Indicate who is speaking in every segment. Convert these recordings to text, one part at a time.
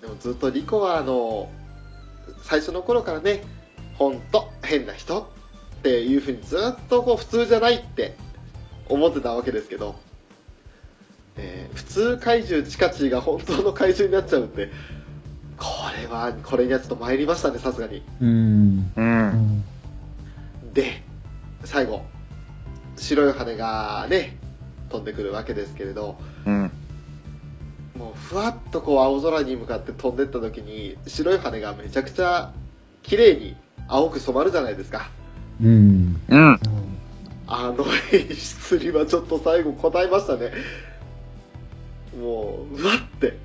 Speaker 1: でもずっとリコはあの最初の頃からね本当変な人っていうふうにずっとこう普通じゃないって思ってたわけですけど、えー普通怪獣チカチが本当の怪獣になっちゃうんでこれはこれにはちょっと参りましたねさすがに
Speaker 2: うん。
Speaker 3: う。
Speaker 2: うんん。
Speaker 1: で最後白い羽がね飛んでくるわけですけれど
Speaker 3: うん。
Speaker 1: もうふわっとこう青空に向かって飛んでった時に白い羽がめちゃくちゃ綺麗に青く染まるじゃないですか
Speaker 2: うん。
Speaker 3: うん。
Speaker 1: あの演出にはちょっと最後答えましたねもううわって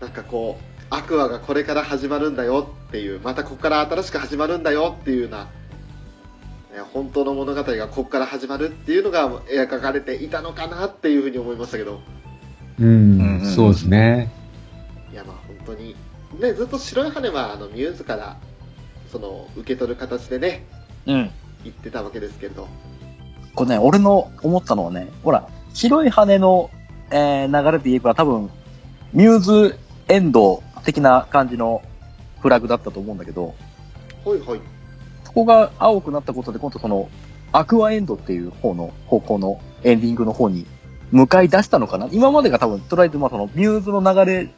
Speaker 1: なんかこうアクアがこれから始まるんだよっていうまたここから新しく始まるんだよっていうような、ね本当の物語がここから始まるっていうのが描かれていたのかなっていうふうに思いましたけど
Speaker 2: うん。そうですね。
Speaker 1: いやまあ本当にねずっと白い羽はあのミューズからその受け取る形でね
Speaker 3: うん。
Speaker 1: 言ってたわけですけれど
Speaker 3: これね、俺の思ったのはね、ほら、白い羽の、えー流れで言えば多分、ミューズエンド的な感じのフラグだったと思うんだけど、
Speaker 1: ほいほい
Speaker 3: そこが青くなったことで、今度その、アクアエンドっていう方の、方向のエンディングの方に向かい出したのかな？今までが多分、とりあえずまあその、ミューズの流れ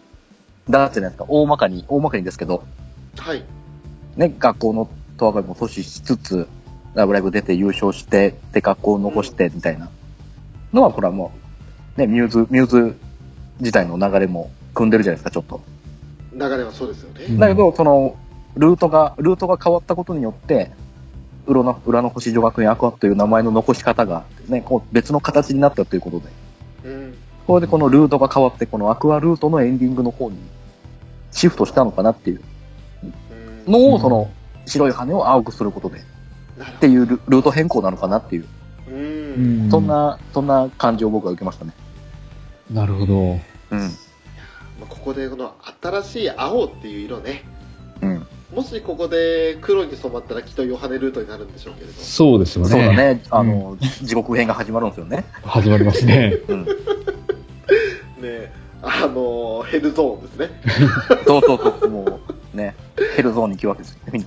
Speaker 3: だったじゃないですか。大まかに、大まかにですけど、
Speaker 1: はい。
Speaker 3: ね、学校のトアガも阻止しつつ、ラブライブ出て優勝して、で、学校を残して、みたいなのは、これはもう、ね、ミューズ、ミューズ自体の流れも組んでるじゃないですか、ちょっと。
Speaker 1: 流れはそうですよね、
Speaker 2: うん。
Speaker 3: だけど、その、ルートが、ルートが変わったことによって、裏の、裏の星女学園アクアという名前の残し方が、ね、こう別の形になったということで、
Speaker 1: うん
Speaker 3: これでこのルートが変わって、このアクアルートのエンディングの方にシフトしたのかなっていう
Speaker 1: うん
Speaker 3: のを、
Speaker 2: うん
Speaker 3: その、白い羽を青くすることで、っていうルルート変更なのかなっていう。そん。な、そんな感じを僕は受けましたね。
Speaker 2: なるほど。
Speaker 3: うん。
Speaker 1: まあここでこの新しい青っていう色ね
Speaker 3: うん。
Speaker 1: もしここで黒に染まったらきっとヨハネルートになるんでしょうけれど
Speaker 2: そうですよね。
Speaker 3: そうだ。ね。あの、地獄編が始まるんですよね。
Speaker 2: 始まりますね。
Speaker 3: うん。
Speaker 1: ねあのヘルゾーンですね
Speaker 3: そうそうそう、もう、ね、ヘルゾーンに行くわけですよ。
Speaker 1: ね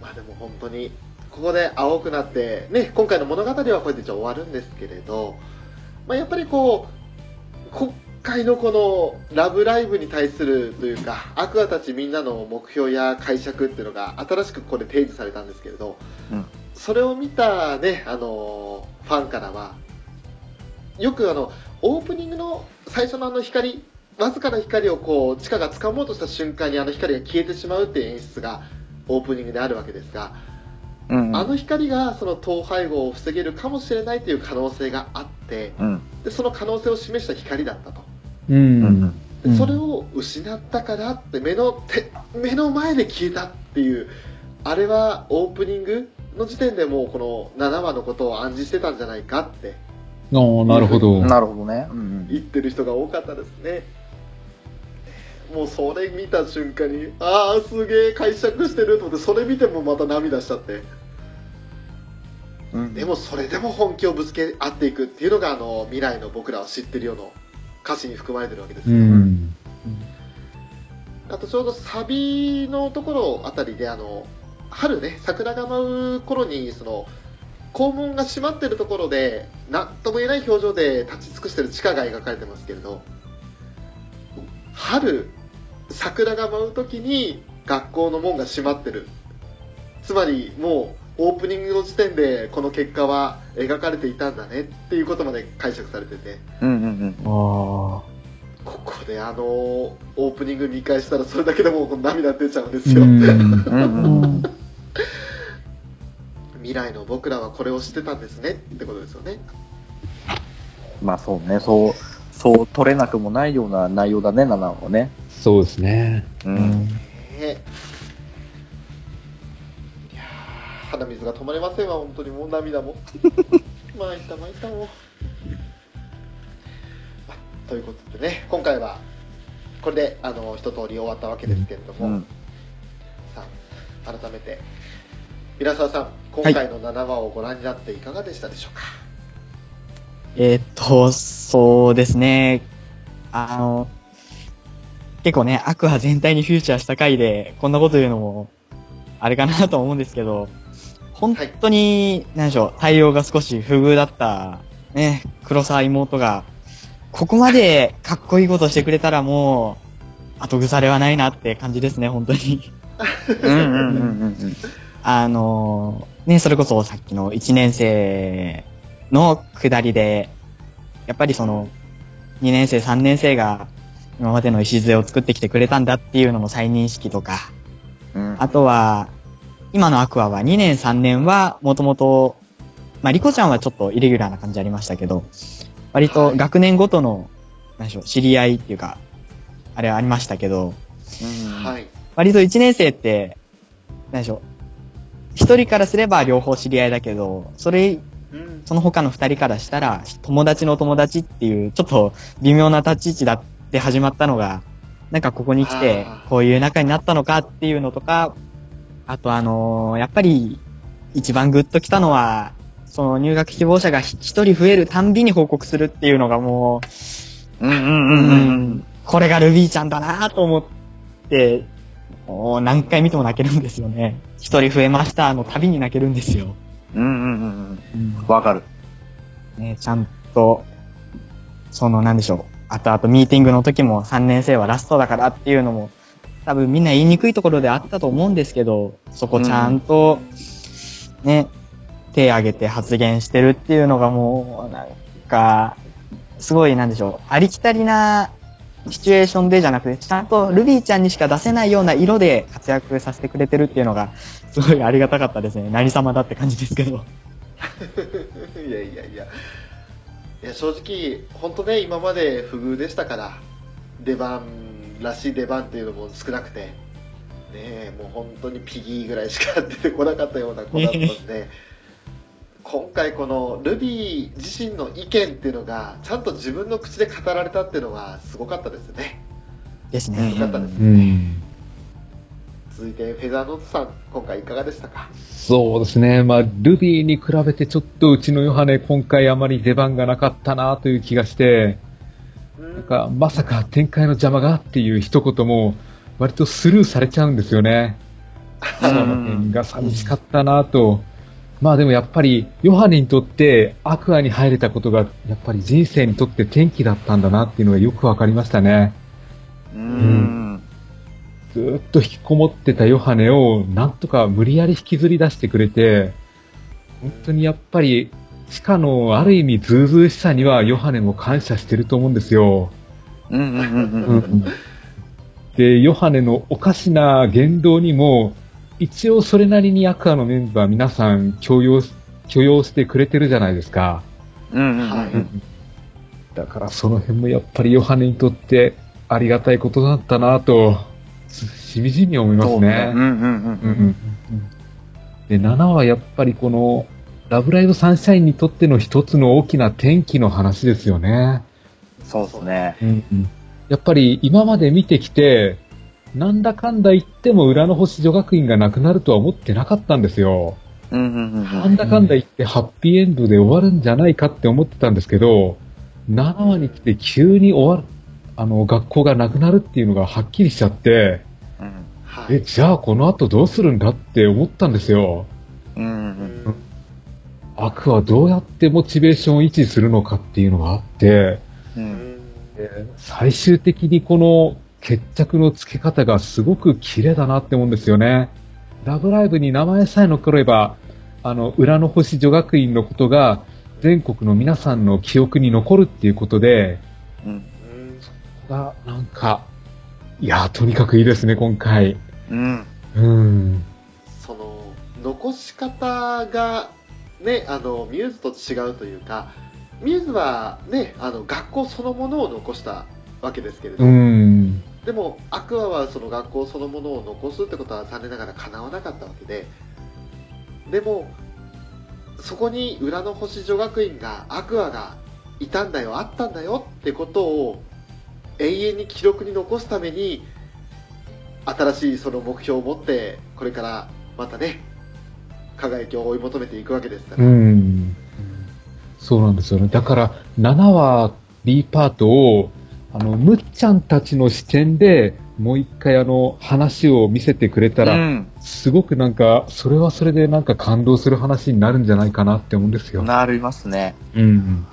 Speaker 1: まあでも本当にここで青くなってね今回の物語はこうやって一応終わるんですけれど、まあ、やっぱりこう今回のこの「ラブライブ!」に対するというかアクアたちみんなの目標や解釈っていうのが新しくここで提示されたんですけれど、
Speaker 3: うん
Speaker 1: それを見たねあのファンからはよくあのオープニングの最初のあの光わずかな光をこう地下が掴もうとした瞬間にあの光が消えてしまうっていう演出がオープニングであるわけですが、
Speaker 3: うん。
Speaker 1: あの光がその統廃合を防げるかもしれないという可能性があって
Speaker 3: うん。
Speaker 1: でその可能性を示した光だったと
Speaker 2: う
Speaker 3: うん
Speaker 2: ん。
Speaker 1: でそれを失ったからって目の手目の前で消えたっていうあれはオープニングの時点でもうこの7話のことを暗示してたんじゃないかって
Speaker 2: ああ、なるほど。
Speaker 3: なるほどね。うん
Speaker 1: 言ってる人が多かったですねもうそれ見た瞬間にああすげえ解釈してると思ってそれ見てもまた涙しちゃって
Speaker 3: うん。うん
Speaker 1: でもそれでも本気をぶつけ合っていくっていうのがあの未来の僕らは知ってるよの歌詞に含まれてるわけです
Speaker 2: う
Speaker 1: よ、
Speaker 2: ん。
Speaker 1: あとちょうどサビのところあたりであの春ね桜が舞う頃にその校門が閉まってるところで何とも言えない表情で立ち尽くしてる地下が描かれてますけれど春桜が舞う時に学校の門が閉まってるつまりもうオープニングの時点でこの結果は描かれていたんだねっていうことまで解釈されてて
Speaker 3: うんうん
Speaker 2: ああ。
Speaker 1: ここであのオープニング見返したらそれだけでもう涙出ちゃうんですよ、
Speaker 2: うん。
Speaker 3: うん。うんうん。
Speaker 1: 未来の僕らはこれを知ってたんですねってことですよね
Speaker 3: まあそうね、そう、そう取れなくもないような内容だね、7はね。
Speaker 2: そうですね。
Speaker 3: う。
Speaker 2: うんん。
Speaker 1: ねえいやー鼻水が止まりませんわ本当にもう涙も まいたまいたもということでね今回はこれであの一通り終わったわけですけれども、
Speaker 3: うん。
Speaker 1: さあ改めて平沢さん今回の7話をご覧になっていかがでしたでしょうか、
Speaker 4: えーっと、そうですね。あの、結構ね、アクア全体にフューチャーした回で、こんなこと言うのも、あれかなと思うんですけど、本当に、何でしょう、対応が少し不遇だった、ね、黒沢妹が、ここまでかっこいいことしてくれたらもう、後腐れはないなって感じですね、本当に。
Speaker 3: うんうんうんうんうん。
Speaker 4: あのね、それこそさっきの1年生の下りで、やっぱりその、2年生、3年生が今までの礎を作ってきてくれたんだっていうのの再認識とか、
Speaker 3: うん。
Speaker 4: あとは、今のアクアは2年、3年はもともと、まあ、リコちゃんはちょっとイレギュラーな感じありましたけど、割と学年ごとの、何でしょう、知り合いっていうか、あれはありましたけど、
Speaker 1: はい。
Speaker 4: 割と1年生って、何でしょう、一人からすれば両方知り合いだけど、それ、
Speaker 1: うん。
Speaker 4: その他の二人からしたら、友達の友達っていう、ちょっと微妙な立ち位置だって始まったのが、なんかここに来てこういう仲になったのかっていうのとか、あとあのーやっぱり、一番グッと来たのは、その入学希望者が一人増えるたんびに報告するっていうのがもう、
Speaker 3: うんうん
Speaker 4: う
Speaker 3: うんうん。
Speaker 4: これがルビーちゃんだなと思って、もう何回見ても泣けるんですよね。一人増えましたのたびに泣けるんですよ。
Speaker 3: うんうんうんうん。わかる。
Speaker 4: ね、ちゃんと、その、なんでしょう。あとあとミーティングの時も3年生はラストだからっていうのも、多分みんな言いにくいところであったと思うんですけど、そこちゃんと、ね、手挙げて発言してるっていうのがもう、なんか、すごいなんでしょう。ありきたりなシチュエーションでじゃなくて、ちゃんとルビーちゃんにしか出せないような色で活躍させてくれてるっていうのが、すごいありがたかったですね。何様だって感じですけど。
Speaker 1: いやいやいや。いや、正直、本当ね、今まで不遇でしたから、出番らしい出番っていうのも少なくて、ねえ、もう本当にピギーぐらいしか出てこなかったような子だったんで、今回このルビー自身の意見っていうのが、ちゃんと自分の口で語られたっていうのがすごかったですね。
Speaker 4: ですね。
Speaker 1: かったです
Speaker 2: う
Speaker 1: ね。
Speaker 2: ん。
Speaker 1: 続いて、フェザーノートさん、今回いかがでしたか？
Speaker 2: そうですね。まあ、ルビーに比べてちょっとうちのヨハネ、今回あまり出番がなかったなという気がして、
Speaker 1: うん
Speaker 2: なんか、まさか展開の邪魔がっていう一言も、割とスルーされちゃうんですよね。その点が寂しかったなと。まあでもやっぱり、ヨハネにとってアクアに入れたことが、やっぱり人生にとって転機だったんだなっていうのがよくわかりましたね。
Speaker 3: うん。
Speaker 2: ずーっと引きこもってたヨハネを、なんとか無理やり引きずり出してくれて、本当にやっぱり、地下のある意味ズうずうしさにはヨハネも感謝してると思うんですよ。
Speaker 3: うんうんうん
Speaker 2: う
Speaker 3: うんん。
Speaker 2: で、ヨハネのおかしな言動にも、一応それなりにアクアのメンバー皆さん許容し、許容してくれてるじゃないですか。
Speaker 3: うんうん
Speaker 1: はい
Speaker 3: うん。
Speaker 2: だからその辺もやっぱりヨハネにとってありがたいことだったなと、しみじみ思いますね。
Speaker 3: うんうんうん
Speaker 2: うんうんで、7はやっぱりこの、ラブライブサンシャインにとっての一つの大きな転機の話ですよね。
Speaker 3: そうですね。
Speaker 2: やっぱり今まで見てきて、なんだかんだ言っても裏の星女学院がなくなるとは思ってなかったんですよ。なんだかんだ言ってハッピーエンドで終わるんじゃないかって思ってたんですけど、7話に来て急に終わる、あの、学校がなくなるっていうのがはっきりしちゃって、
Speaker 3: うん。
Speaker 1: はい。
Speaker 2: え、じゃあこの後どうするんだって思ったんですよ。
Speaker 3: うんうん
Speaker 1: うん
Speaker 2: アクはどうやってモチベーションを維持するのかっていうのがあって、
Speaker 3: う。
Speaker 1: うんん
Speaker 2: 最終的にこの決着の付け方がすごく綺麗だなって思うんですよね。ラブライブに名前さえ残れば、あの、裏の星女学院のことが全国の皆さんの記憶に残るっていうことで、
Speaker 3: うん。
Speaker 1: うん
Speaker 2: が、なんか、いやー、とにかくいいですね、今回。
Speaker 3: うん。
Speaker 2: うん。
Speaker 1: その残し方がねあのミューズと違うというかミューズはねあの学校そのものを残したわけですけれど、
Speaker 2: うん。
Speaker 1: でもアクアはその学校そのものを残すってことは残念ながら叶わなかったわけででもそこに裏の星女学院がアクアがいたんだよあったんだよってことを永遠に記録に残すために新しいその目標を持ってこれからまたね輝きを追い求めていくわけですから、
Speaker 2: うん。そうなんですよね。だから、7話 B パートをあの、むっちゃんたちの視点で、もう一回あの、話を見せてくれたら、
Speaker 3: うん。
Speaker 2: すごくなんか、それはそれでなんか感動する話になるんじゃないかなって思うんですよ。
Speaker 3: なりますね。
Speaker 2: うん。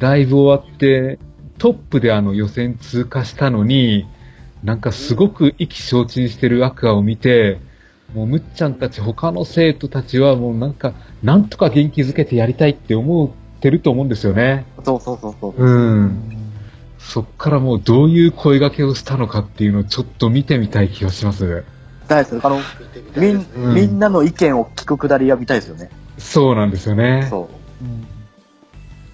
Speaker 2: ライブ終わって、トップであの予選通過したのに、なんかすごく意気消沈してるアクアを見て、もうむっちゃんたち他の生徒たちはもうなんか、なんとか元気づけてやりたいって思ってると思うんですよね。
Speaker 3: そうそうそうそう。
Speaker 2: うん。そっからもうどういう声掛けをしたのかっていうのをちょっと見てみたい気がします。
Speaker 3: 大好き。あの、
Speaker 1: み。
Speaker 2: うん
Speaker 3: みんなの意見を聞くくだりは見たいですよね。
Speaker 2: そうなんですよね。
Speaker 3: そ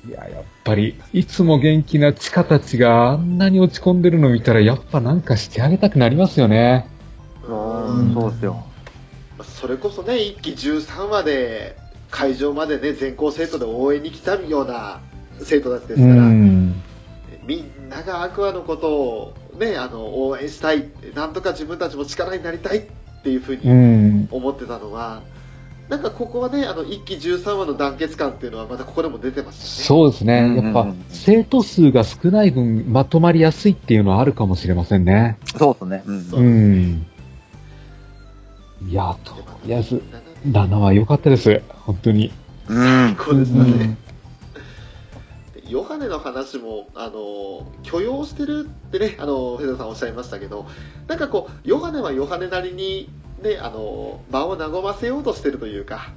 Speaker 3: う。
Speaker 2: いや、やっぱり、いつも元気なチカたちがあんなに落ち込んでるの見たら、やっぱなんかしてあげたくなりますよね。
Speaker 3: うん、そうですよ。
Speaker 1: それこそね、1期13話で、会場までね、全校生徒で応援に来たような生徒たちですから、
Speaker 2: ん。
Speaker 1: みんながアクアのことをね、あの、応援したい、なんとか自分たちも力になりたいっていうふう
Speaker 2: う
Speaker 1: に
Speaker 2: ん。
Speaker 1: 思ってたのは、なんかここはね、あの、1期13話の団結感っていうのはまたここでも出てましたね。
Speaker 2: そうですね。
Speaker 3: うんうんうん
Speaker 2: やっぱ、生徒数が少ない分、まとまりやすいっていうのはあるかもしれませんね。
Speaker 3: そうですね。うん。
Speaker 1: そう
Speaker 2: うん。いや、とりあえず、7は良かったです。本当に。
Speaker 3: うん。
Speaker 1: そうですよね。ヨハネの話も、あの、許容してるってね、あの、藤田さんおっしゃいましたけど、なんかこう、ヨハネはヨハネなりに、ね、あの、場を和ませようとしてるというか、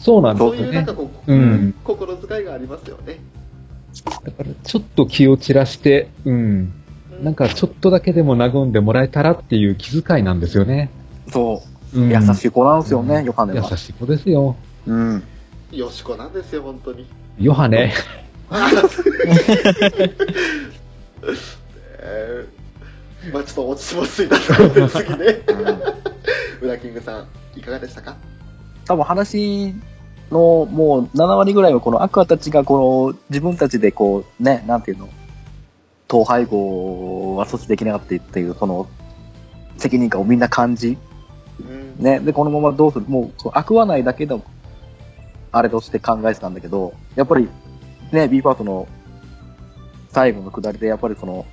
Speaker 2: そうなんですよね
Speaker 1: そういうなんか。こう、
Speaker 2: うん。
Speaker 1: 心遣いがありますよね。
Speaker 2: だから、ちょっと気を散らして、うん。なんか、ちょっとだけでも和んでもらえたらっていう気遣いなんですよね。
Speaker 3: そう。
Speaker 2: うん
Speaker 3: 優しい子なんですよね、ヨハネは。
Speaker 2: 優しい子ですよ。
Speaker 3: うん。
Speaker 1: よしこなんですよ、本当に。
Speaker 2: ヨハネ。
Speaker 1: え ーまあちょっと落ちもついたところで次ね。ウラキングさん、いかがでしたか？
Speaker 3: 多分話のもう7割ぐらいはこのアクアたちがこの自分たちでこうね、なんていうの、統廃合は阻止できなかったっていうその責任感をみんな感じ、
Speaker 1: うん。
Speaker 3: ね、でこのままどうする、もうアクア内だけのあれとして考えてたんだけど、やっぱりね、B パートの最後の下りでやっぱりその、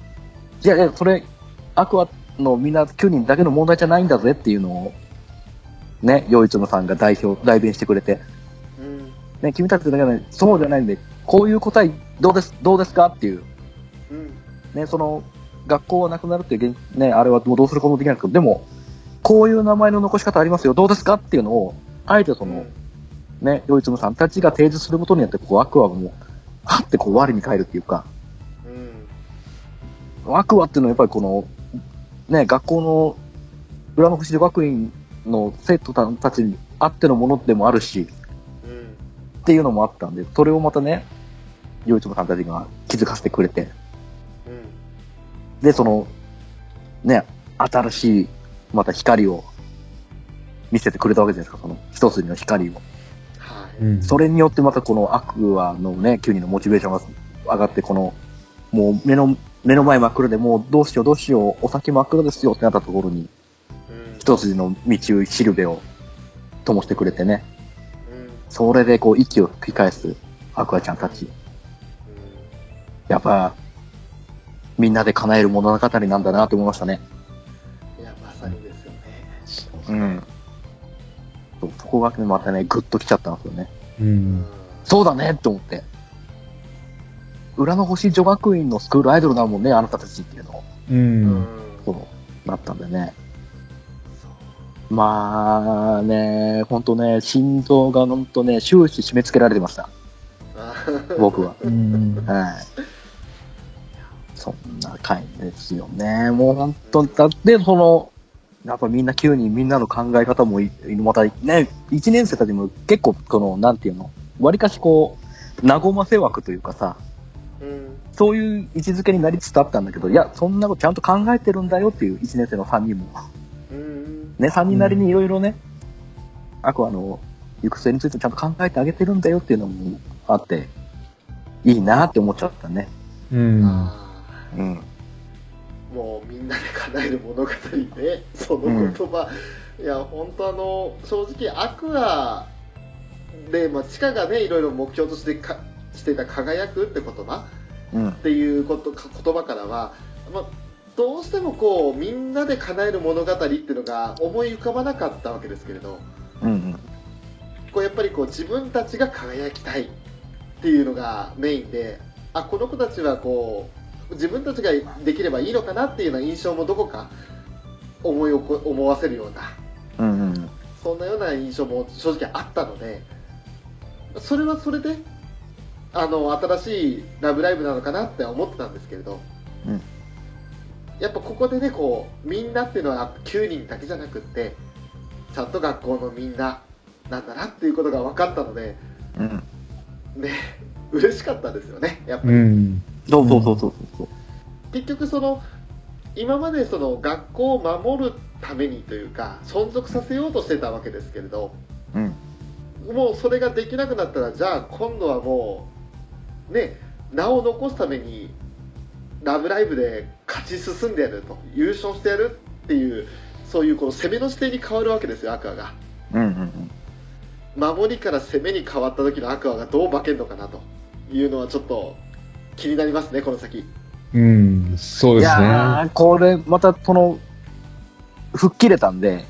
Speaker 3: いやいや、それ、アクアのみんな9人だけの問題じゃないんだぜっていうのを、ね、洋一郎さんが代表、代弁してくれて、
Speaker 1: うん。
Speaker 3: ね、君たちだけじゃない、そうじゃないんで、こういう答えどうです、どうですかっていう、
Speaker 1: うん。
Speaker 3: ね、その、学校がなくなるっていう現、ね、あれはもうどうすることもできないけど、でも、こういう名前の残し方ありますよ、どうですかっていうのを、あえてその、ね、洋一郎さんたちが提示することによって、こう、アクアがもう、はってこう、我に返るっていうか、
Speaker 1: うん。
Speaker 3: アクアっていうのはやっぱりこの、ね、学校の、裏の星女学院の生徒たちにあってのものでもあるし、
Speaker 1: うん。
Speaker 3: っていうのもあったんで、それをまたね、洋一郎さんたちが気づかせてくれて、
Speaker 1: うん。
Speaker 3: で、その、ね、新しい、また光を見せてくれたわけじゃないですか、その一筋の光を。それによってまたこのアクアのね、9人のモチベーションが上がって、この、もう目の、目の前真っ暗でもうどうしようどうしよう、お先真っ暗ですよってなったところに、
Speaker 1: うん。
Speaker 3: 一筋の道しるべを灯してくれてね、
Speaker 1: うん。
Speaker 3: それでこう息を吹き返すアクアちゃんたち。やっぱ、みんなで叶える物語なんだなと思いましたね。
Speaker 1: いや、まさにですよね。
Speaker 3: うん。そうそこがねまたね、グッと来ちゃったんですよね。
Speaker 2: う。
Speaker 1: うん
Speaker 3: そうだねって思って。裏の星女学院のスクールアイドルだもんね、あなたたちっていうのを。
Speaker 2: う。
Speaker 1: うんん。
Speaker 3: そう、なったんでね。まあね、ほんとね、心臓がほんとね、終始締め付けられてました。
Speaker 1: あ
Speaker 3: 僕は。
Speaker 4: うん。
Speaker 3: はい。そんな回ですよね。もう本当だって、その、やっぱみんな9人、みんなの考え方もい、またね、1年生たちも結構、この、なんていうの、割かしこう、和ませ枠というかさ、
Speaker 1: うん。
Speaker 3: そういう位置づけになりつつあったんだけど、いや、そんなことちゃんと考えてるんだよっていう1年生の3人も。
Speaker 1: うん。
Speaker 3: ね、3人なりにいろいろね、アクアの行く末についてちゃんと考えてあげてるんだよっていうのもあって、いいなって思っちゃったね。
Speaker 2: うん。
Speaker 1: あ
Speaker 3: うん。
Speaker 1: ーもうみんなで叶える物語ね、その言葉、いや、本当あの、正直、アクアで、まあ、地下がね、いろいろ目標としてかしてた輝くって言葉、
Speaker 3: うん
Speaker 1: っ。ていうことか言葉からは、まあ、どうしてもこうみんなで叶える物語っていうのが思い浮かばなかったわけですけれど
Speaker 3: うんうん。
Speaker 1: こうやっぱりこう自分たちが輝きたいっていうのがメインであこの子たちはこう自分たちができればいいのかなっていうような印象もどこか思い起こ思わせるような
Speaker 3: うんうん。
Speaker 1: そんなような印象も正直あったのでそれはそれであの新しい「ラブライブ!」なのかなって思ってたんですけれど、
Speaker 3: うん
Speaker 1: やっぱここでねこうみんなっていうのは9人だけじゃなくってちゃんと学校のみんななんだなっていうことが分かったので
Speaker 3: うん。
Speaker 1: ね嬉しかったですよねやっぱ
Speaker 2: う
Speaker 1: り、
Speaker 2: ん。
Speaker 3: そうそうそうそうそう。
Speaker 1: 結局その今までその学校を守るためにというか存続させようとしてたわけですけれど
Speaker 3: うん。
Speaker 1: もうそれができなくなったらじゃあ今度はもうね名を残すために「ラブライブ!」で勝ち進んでやると優勝してやるっていうそういうこの攻めの姿勢に変わるわけですよアクアが
Speaker 3: うんうん
Speaker 1: 守りから攻めに変わった時のアクアがどう化けるのかなというのはちょっと気になりますねこの先
Speaker 2: うん、そうですね。
Speaker 3: これ、また、その、吹っ切れたんで、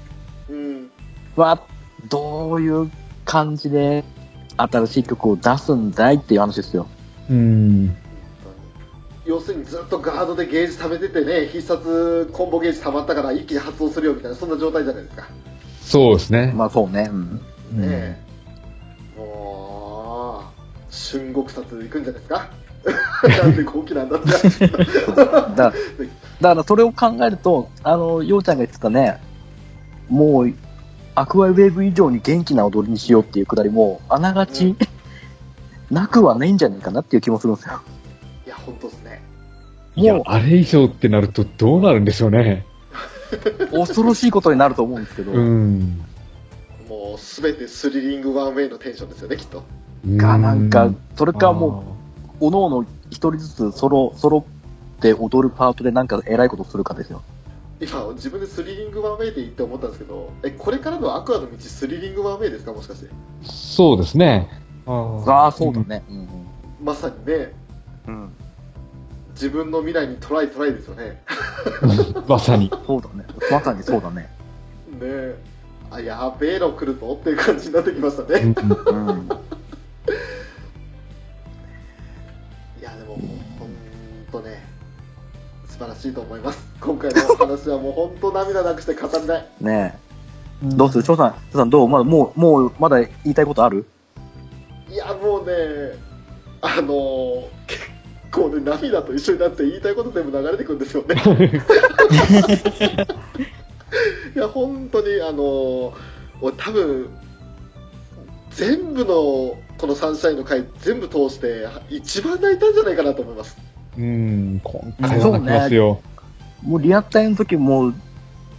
Speaker 1: うん
Speaker 3: は、どういう感じで、新しい曲を出すんだいっていう話ですよ。
Speaker 2: うん。
Speaker 1: 要するにずっとガードでゲージ貯めててね必殺コンボゲージ溜まったから一気に発動するよみたいなそんな状態じゃないですか
Speaker 2: そうですね。
Speaker 3: まあそうね。うん。
Speaker 2: うん
Speaker 1: ねえ、もう春国殺行くんじゃないですか なんで後期なんだって
Speaker 3: だから、だからそれを考えると、あの、ようちゃんが言ってたね、もう、アクアウェーブ以上に元気な踊りにしようっていうくだりも、あながち、
Speaker 1: うん
Speaker 3: なくはないんじゃないかなっていう気もするんですよ。
Speaker 1: いや本当ですね
Speaker 2: いや、あれ以上ってなるとどうなるんでしょうね。
Speaker 3: 恐ろしいことになると思うんですけど、
Speaker 2: うん。
Speaker 1: もうすべてスリリングワンウェイのテンションですよねきっと
Speaker 3: が、なんか
Speaker 2: う、
Speaker 3: それかもう、おのおの一人ずつソロ、ソロって踊るパートでなんか偉いことするかですよ。
Speaker 1: 今自分でスリリングワンウェイで言って思ったんですけどえこれからのアクアの道スリリングワンウェイですか？もしかして
Speaker 2: そうですね。
Speaker 3: ああ、そうだね。うん
Speaker 1: まさにね
Speaker 3: うん。うん。
Speaker 1: 自分の未来にトライトライですよね
Speaker 2: まさに。
Speaker 3: そうだね。まさにそうだね。
Speaker 1: ねえあやべえの来るぞっていう感じになってきましたね、
Speaker 2: うん
Speaker 3: うん。
Speaker 1: いやでも本当ね素晴らしいと思います。今回の話はもう本当涙なくして語れない。
Speaker 3: ねえ。どうする？翔さん、翔さんどう？まだ、もう、もう、まだ言いたいことある？
Speaker 1: いやもうねあのー結構ね涙と一緒になって言いたいこと全部流れてくるんですよね。いや本当にあのー俺多分全部のこのサンシャインの回全部通して一番泣いたんじゃないかなと思います
Speaker 2: うん、今回は泣きますよ。
Speaker 3: もうリアタイの時もう、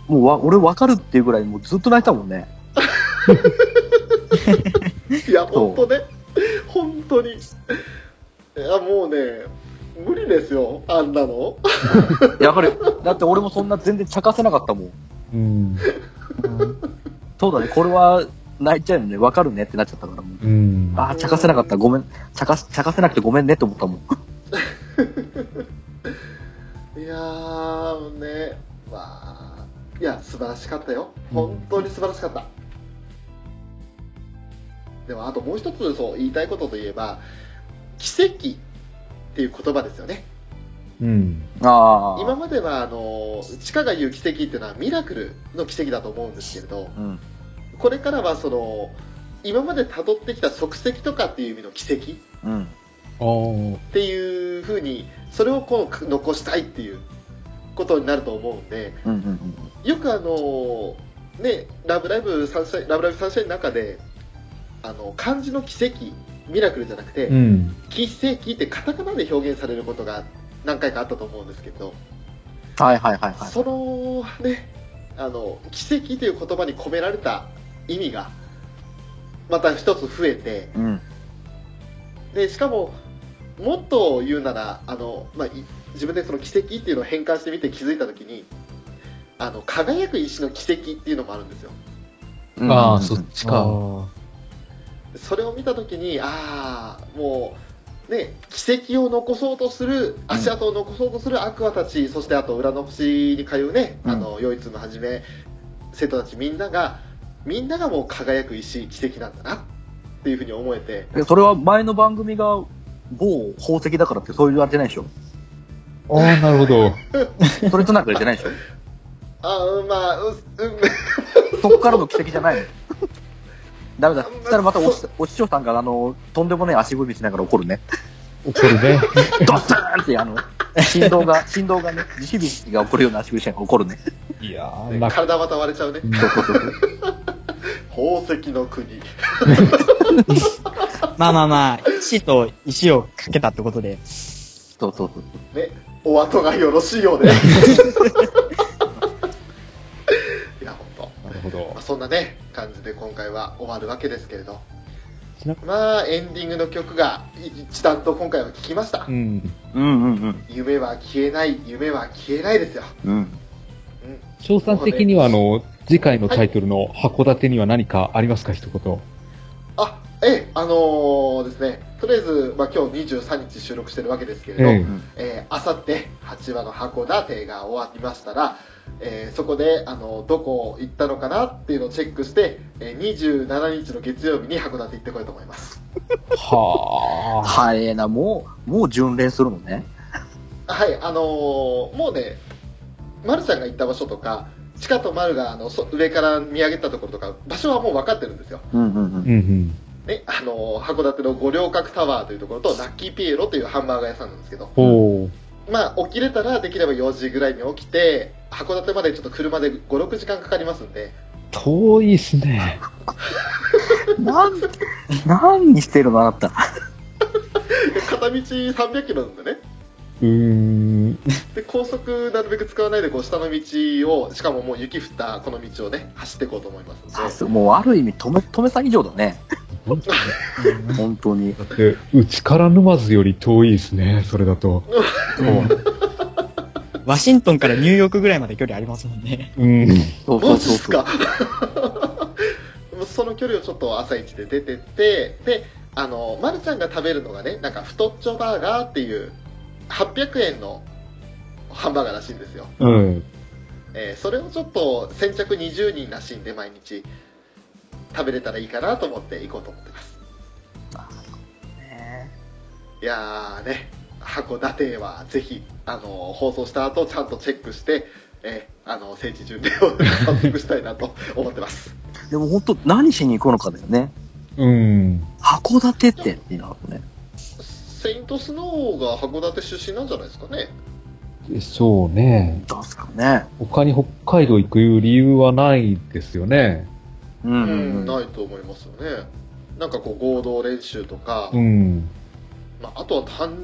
Speaker 3: もうわ、俺わかるっていうぐらいもうずっと泣いたもんね。
Speaker 1: いや本当ね本当にいやもうね無理ですよあんなの
Speaker 3: やっぱり、だって俺もそんな全然茶化せなかったもん。
Speaker 2: うん。
Speaker 3: そうだね、これは泣いちゃうよね、わかるねってなっちゃったからもう。
Speaker 2: うん。
Speaker 3: ああ、茶化せなかった、ごめん。茶化す、茶化せなくてごめんねって思ったもん。
Speaker 1: いやーねまあいや素晴らしかったよ本当に素晴らしかった、でもあともう一つそう言いたいことといえば奇跡っていう言葉ですよね
Speaker 2: うん。
Speaker 3: ああ。
Speaker 1: 今まではあの地下が言う奇跡っていうのはミラクルの奇跡だと思うんですけれど
Speaker 3: うん。
Speaker 1: これからはその今まで辿ってきた足跡とかっていう意味の奇跡
Speaker 3: うん。
Speaker 1: っていうふうにそれをこう残したいっていうことになると思うんで
Speaker 3: うん。うん。
Speaker 1: よくあのねラブライブサンシャインラブライブサンシャインの中であの漢字の奇跡ミラクルじゃなくて、
Speaker 2: うん。
Speaker 1: 奇跡ってカタカナで表現されることが何回かあったと思うんですけど、
Speaker 3: はいはいはいはい。
Speaker 1: そのねあの奇跡という言葉に込められた意味がまた一つ増えて
Speaker 3: うん。
Speaker 1: でしかももっと言うならあの、まあ、い自分でその奇跡っていうのを変換してみて気づいた時にあの輝く石の奇跡っていうのもあるんですよ。
Speaker 2: ああ、そっちか。
Speaker 1: それを見た時にああもね、奇跡を残そうとする、足跡を残そうとするアクアたち、そしてあと裏の星に通うね、
Speaker 3: うん。
Speaker 1: あの、ヨイツのはじめ、生徒たちみんなが、みんながもう輝く石、奇跡なんだな、っていうふうに思えて、
Speaker 3: でそれは前の番組が某宝石だからってそういうあれじゃないでしょ？
Speaker 2: ああ、なるほど。
Speaker 3: それとなんかじゃないでしょ？
Speaker 1: あうん、まあ、う、うん、
Speaker 3: そこからの奇跡じゃないの？ダメだ。そしたらまたおしお師匠さんがあの、とんでもない足踏みしながら怒るね。
Speaker 2: 怒るね。
Speaker 3: ドスーンってあの、振動が、振動がね、地響きが起こるような足踏みしながら怒るね。
Speaker 2: いやー、な
Speaker 1: 体また割れちゃうね。
Speaker 2: うん
Speaker 3: そうそうそう。
Speaker 1: 宝石の国。
Speaker 4: まあまあまあ、石と石をかけたってことで。
Speaker 3: そうそうそう。
Speaker 1: ね、お後がよろしいようで。いや、本当。
Speaker 2: なるほど
Speaker 1: まあ、。そんなね、感じで今回は終わるわけですけれど。まあ、エンディングの曲が一段と今回は聴きました
Speaker 2: う。ん。
Speaker 3: うんうん
Speaker 1: 夢は消えない、夢は消えないですよ。
Speaker 3: うん。うん。
Speaker 1: うん。
Speaker 2: 賞賛的には、あの、次回のタイトルの函館には何かありますか、一言。
Speaker 1: あ、ええ、あのーですね、とりあえず、まあ、今日23日収録してるわけですけれど、
Speaker 2: え
Speaker 1: えー、あさって8話の函館が終わりましたら、えーそこで、あのどこ行ったのかなっていうのをチェックして、えー27日の月曜日に函館行ってこようと思います。
Speaker 2: はあ。
Speaker 3: 早えな、もう、もう巡礼するのね。
Speaker 1: はい、あのーもうね、まるちゃんが行った場所とか、チカとマルがあのそ上から見上げたところとか、場所はもう分かってるんですよ。
Speaker 3: うんうんうん。
Speaker 2: うんうん。
Speaker 1: ね、あのー函館の五稜郭タワーというところと、ラッキーピエロというハンバーガー屋さんなんですけど、
Speaker 2: ほう。
Speaker 1: まあ、起きれたらできれば4時ぐらいに起きて、函館までちょっと車で5、6時間かかりますんで、
Speaker 2: 遠いっすね。
Speaker 3: なん、何してるのあなた。
Speaker 1: 片道300キロなんでね。
Speaker 2: うーん。
Speaker 1: で、高速なるべく使わないで、こう、下の道を、しかももう雪降ったこの道をね、走っていこうと思います
Speaker 3: もうある意味止め、止めさん以上だね。本当に。
Speaker 2: だって、うちから沼津より遠いですね、それだと。
Speaker 4: ワシントンからニューヨークぐらいまで距離ありますもんね。
Speaker 2: うん。
Speaker 3: そうそ
Speaker 1: マ
Speaker 3: うそうそう。
Speaker 1: その距離をちょっと朝一で出てって、で、あの、まるちゃんが食べるのがね、なんか太っちょバーガーっていう、800円のハンバーガーらしいんですよ。
Speaker 2: うん。
Speaker 1: えーそれをちょっと先着20人らしいんで毎日食べれたらいいかなと思って行こうと思ってます
Speaker 3: ね
Speaker 1: いやーね函館はぜひあの放送した後ちゃんとチェックして、えーあの聖地巡礼を観測したいなと思ってます
Speaker 3: でも本当何しに行くのかだよね。
Speaker 2: うん。
Speaker 3: 函館ってってなるね。
Speaker 1: セイントスノーが函館出身なんじゃないですかね
Speaker 2: でそうね。
Speaker 3: どうすかね。
Speaker 2: 他に北海道行く理由はないですよね。
Speaker 3: う
Speaker 1: うんん、
Speaker 3: うん。
Speaker 1: ないと思いますよねなんかこう合同練習とか、
Speaker 2: うん。
Speaker 1: まあ、あとは単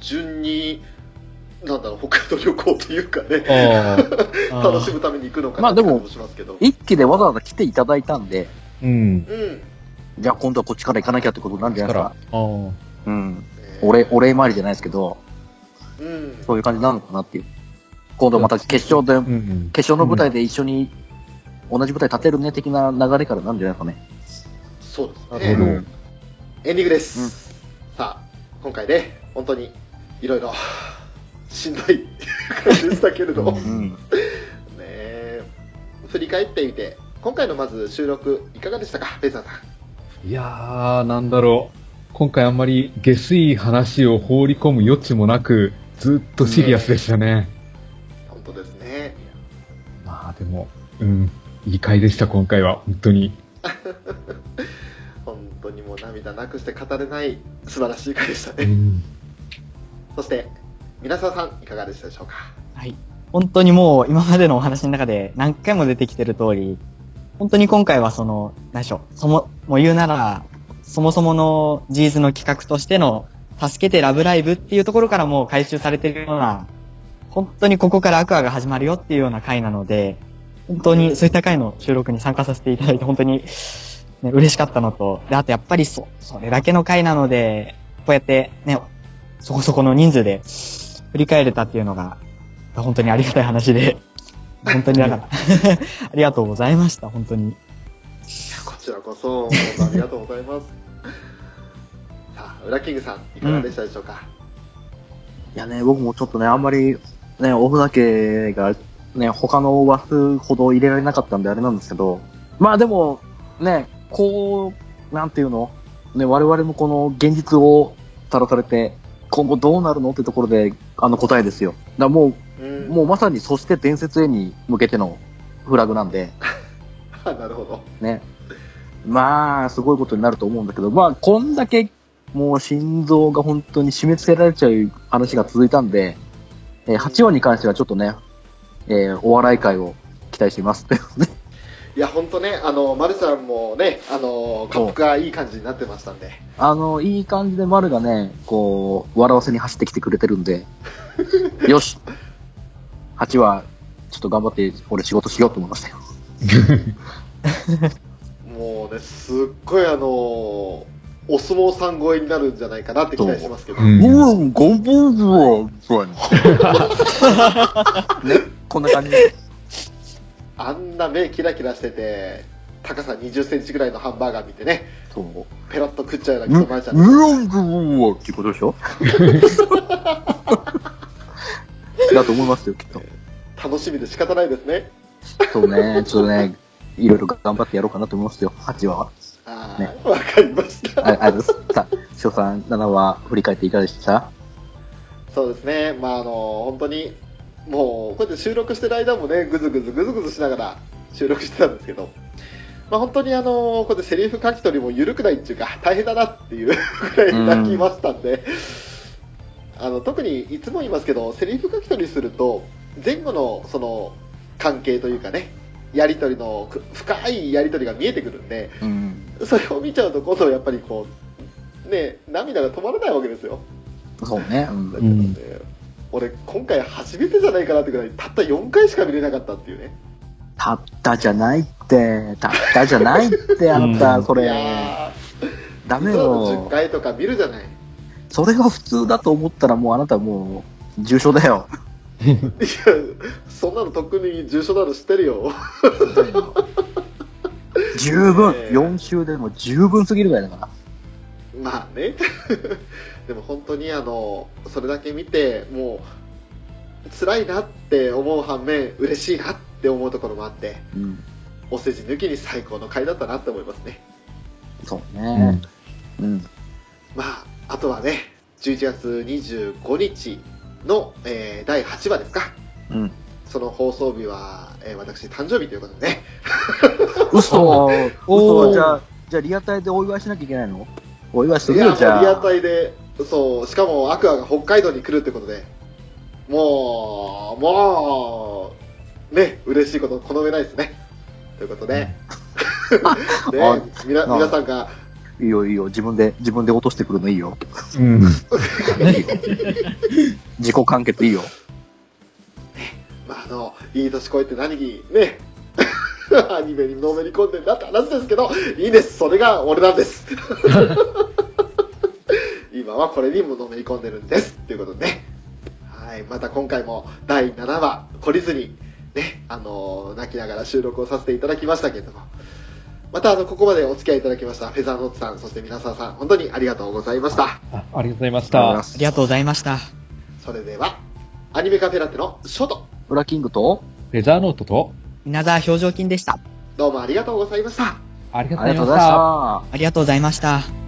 Speaker 1: 純になんだろう北海道旅行というかね
Speaker 2: あ あ。
Speaker 1: 楽しむために行くのかな
Speaker 3: まあでも
Speaker 1: って感じもしますけど、
Speaker 3: 一気でわざわざ来ていただいたんで、
Speaker 2: うん。
Speaker 1: うん
Speaker 3: じゃあ今度はこっちから行かなきゃってことなんじゃないですか。
Speaker 2: ああ。
Speaker 3: うん。お礼、お礼参りじゃないですけど、
Speaker 1: うん
Speaker 3: そういう感じなのかなっていう。今度また決勝で、
Speaker 2: うんうん。
Speaker 3: 決勝の舞台で一緒に同じ舞台立てるね的な流れからなんじゃないかね。
Speaker 1: そうです
Speaker 2: な
Speaker 1: ね
Speaker 2: るほど。
Speaker 1: エンディングです、さあ今回ね本当にいろいろしんどい感じでしたけれど、
Speaker 2: うん
Speaker 1: ね
Speaker 3: うん。
Speaker 1: え振り返ってみて今回のまず収録いかがでしたかペイザーさん
Speaker 2: いやー、なんだろう。今回あんまり下水話を放り込む余地もなく、ずっとシリアスでしたね。
Speaker 1: 本当ですね
Speaker 2: まあでも、うん。いい回でした、今回は。本当に。
Speaker 1: 本当にもう涙なくして語れない素晴らしい回でしたね、
Speaker 2: うん。
Speaker 1: そして皆沢さんいかがでしたでしょうか？
Speaker 4: はい。本当にもう今までのお話の中で何回も出てきてる通り、本当に今回はその、何でしょう、そも、もう言うなら、そもそものジーズの企画としての、助けてラブライブっていうところからもう回収されてるような、本当にここからアクアが始まるよっていうような回なので、本当にそういった回の収録に参加させていただいて本当に、ね、嬉しかったのと、で、あとやっぱりそ、それだけの回なので、こうやってね、そこそこの人数で振り返れたっていうのが、本当にありがたい話で、本当にだから、ありがとうございました、本当に。
Speaker 1: こちらこそ、ありがとうございます。さあ、裏キングさん、いかがでしたでしょうか、
Speaker 3: いやね、僕もちょっとね、あんまり、ね、おふざけが、ね、他の話数ほど入れられなかったんであれなんですけど、まあでも、ね、こう、なんていうの？ね、我々もこの現実をさらされて、今後どうなるのってところで、あの答えですよ。だも
Speaker 1: うん
Speaker 3: う、もうまさにそして伝説へに向けてのフラグなんで、
Speaker 1: なるほど。
Speaker 3: ね。まあ、すごいことになると思うんだけど、まあ、こんだけ、もう心臓が本当に締め付けられちゃう話が続いたんで、えー8話に関してはちょっとね、えーお笑い界を期待しています。
Speaker 1: いや、ほんとね、あの、まるさんもね、あの、カップがいい感じになってましたんで。
Speaker 3: あの、いい感じで丸がね、こう、笑わせに走ってきてくれてるんで、よし !8 話、ちょっと頑張って俺仕事しようと思いましたよ。
Speaker 1: もうね、すっごいあの、お相撲さん超えになるんじゃないかなって期待してますけど。
Speaker 2: うん
Speaker 3: ん、ゴンボーズね、こんな感じで。
Speaker 1: あんな目キラキラしてて、高さ20センチぐらいのハンバーガー見てね、
Speaker 3: そう。
Speaker 1: ペロッと食っちゃうような貴様じゃん。
Speaker 3: ロングーってことでしょ？だと思いますよ、きっと。
Speaker 1: 楽しみで仕方ないですね。
Speaker 3: そうね、ちょっとね、いろいろ頑張ってやろうかなと思いますよ、8話は。
Speaker 1: あ
Speaker 3: ね
Speaker 1: あ、わ、かりました。
Speaker 3: あありがとうございます。さあ、翔さん、7話振り返っていかがでした？
Speaker 1: そうですね、まああの、本当に、もう、こうやって収録してる間もね、ぐずぐずぐずぐずしながら収録してたんですけど、まあ本当にあの、こうやってセリフ書き取りも緩くないっていうか、大変だなっていう ぐらい泣きましたんで、あの、特にいつも言いますけど、セリフ書き取りすると、前後のその、関係というかね、やり取りの、く深いやり取りが見えてくるんで、
Speaker 3: うん。
Speaker 1: それを見ちゃうと今度やっぱりこう、ね、涙が止まらないわけですよ。
Speaker 3: そうね。うん
Speaker 1: だけどね、俺今回初めてじゃないかなってぐらいたった4回しか見れなかったっていうね
Speaker 3: たったじゃないって、たったじゃないって、あんた、
Speaker 2: うん
Speaker 3: それ。ダメ
Speaker 1: ー実は10
Speaker 3: よ。
Speaker 1: 回とか見るじゃない
Speaker 3: それが普通だと思ったらもうあなたもう、重症だよ。
Speaker 1: いやそんなのとっくに重症なの知ってるよ
Speaker 3: 十分、
Speaker 1: ええ
Speaker 3: 4週でも十分すぎるぐらいだから。
Speaker 1: まあね でも本当にあのそれだけ見てもう辛いなって思う反面嬉しいなって思うところもあって
Speaker 3: うん。
Speaker 1: お世辞抜きに最高の回だったなって思いますね
Speaker 3: そう
Speaker 2: う
Speaker 3: ね
Speaker 2: ん。
Speaker 3: うん。
Speaker 1: まあ、あとはね、11月25日の、えー第8話ですか。
Speaker 3: うん。
Speaker 1: その放送日は、えー私誕生日ということでね。
Speaker 3: 嘘嘘じゃあ、じゃあリアタイでお祝いしなきゃいけないの？お祝いして
Speaker 1: いや、
Speaker 3: るよ、じゃあ。
Speaker 1: もうリアタイで、そう、しかもアクアが北海道に来るってことで、もう、もう、ね、嬉しいことこの上ないですね。ということで、ね皆さんが、
Speaker 3: いいよ、いいよ。自分で、自分で落としてくるのいいよ。
Speaker 2: うん。
Speaker 3: いいよ自己完結いいよ。
Speaker 1: まあ、あの、いい年越えて何にね、アニメにのめり込んでんだって話ですけど、いいです。それが俺なんです。今はこれにものめり込んでるんです。ということでね。はい。また今回も第7話、懲りずに、ね、あの泣きながら収録をさせていただきましたけれども、またあの、ここまでお付き合いいただきました、フェザーノートさん、そして皆さんさん、本当にありがとうございました。
Speaker 2: あありがとうございました
Speaker 3: ありがとうございま。す
Speaker 4: ありがとうございました。
Speaker 1: それでは、アニメカフェラテのショート、
Speaker 3: 裏キングと、
Speaker 2: フェザーノートと、
Speaker 4: 稲沢表情筋でした。
Speaker 1: どうもありがとうございました。
Speaker 2: ありがとう
Speaker 3: ありがとうございまし
Speaker 2: ございました。
Speaker 3: た。
Speaker 4: ありがとうございました。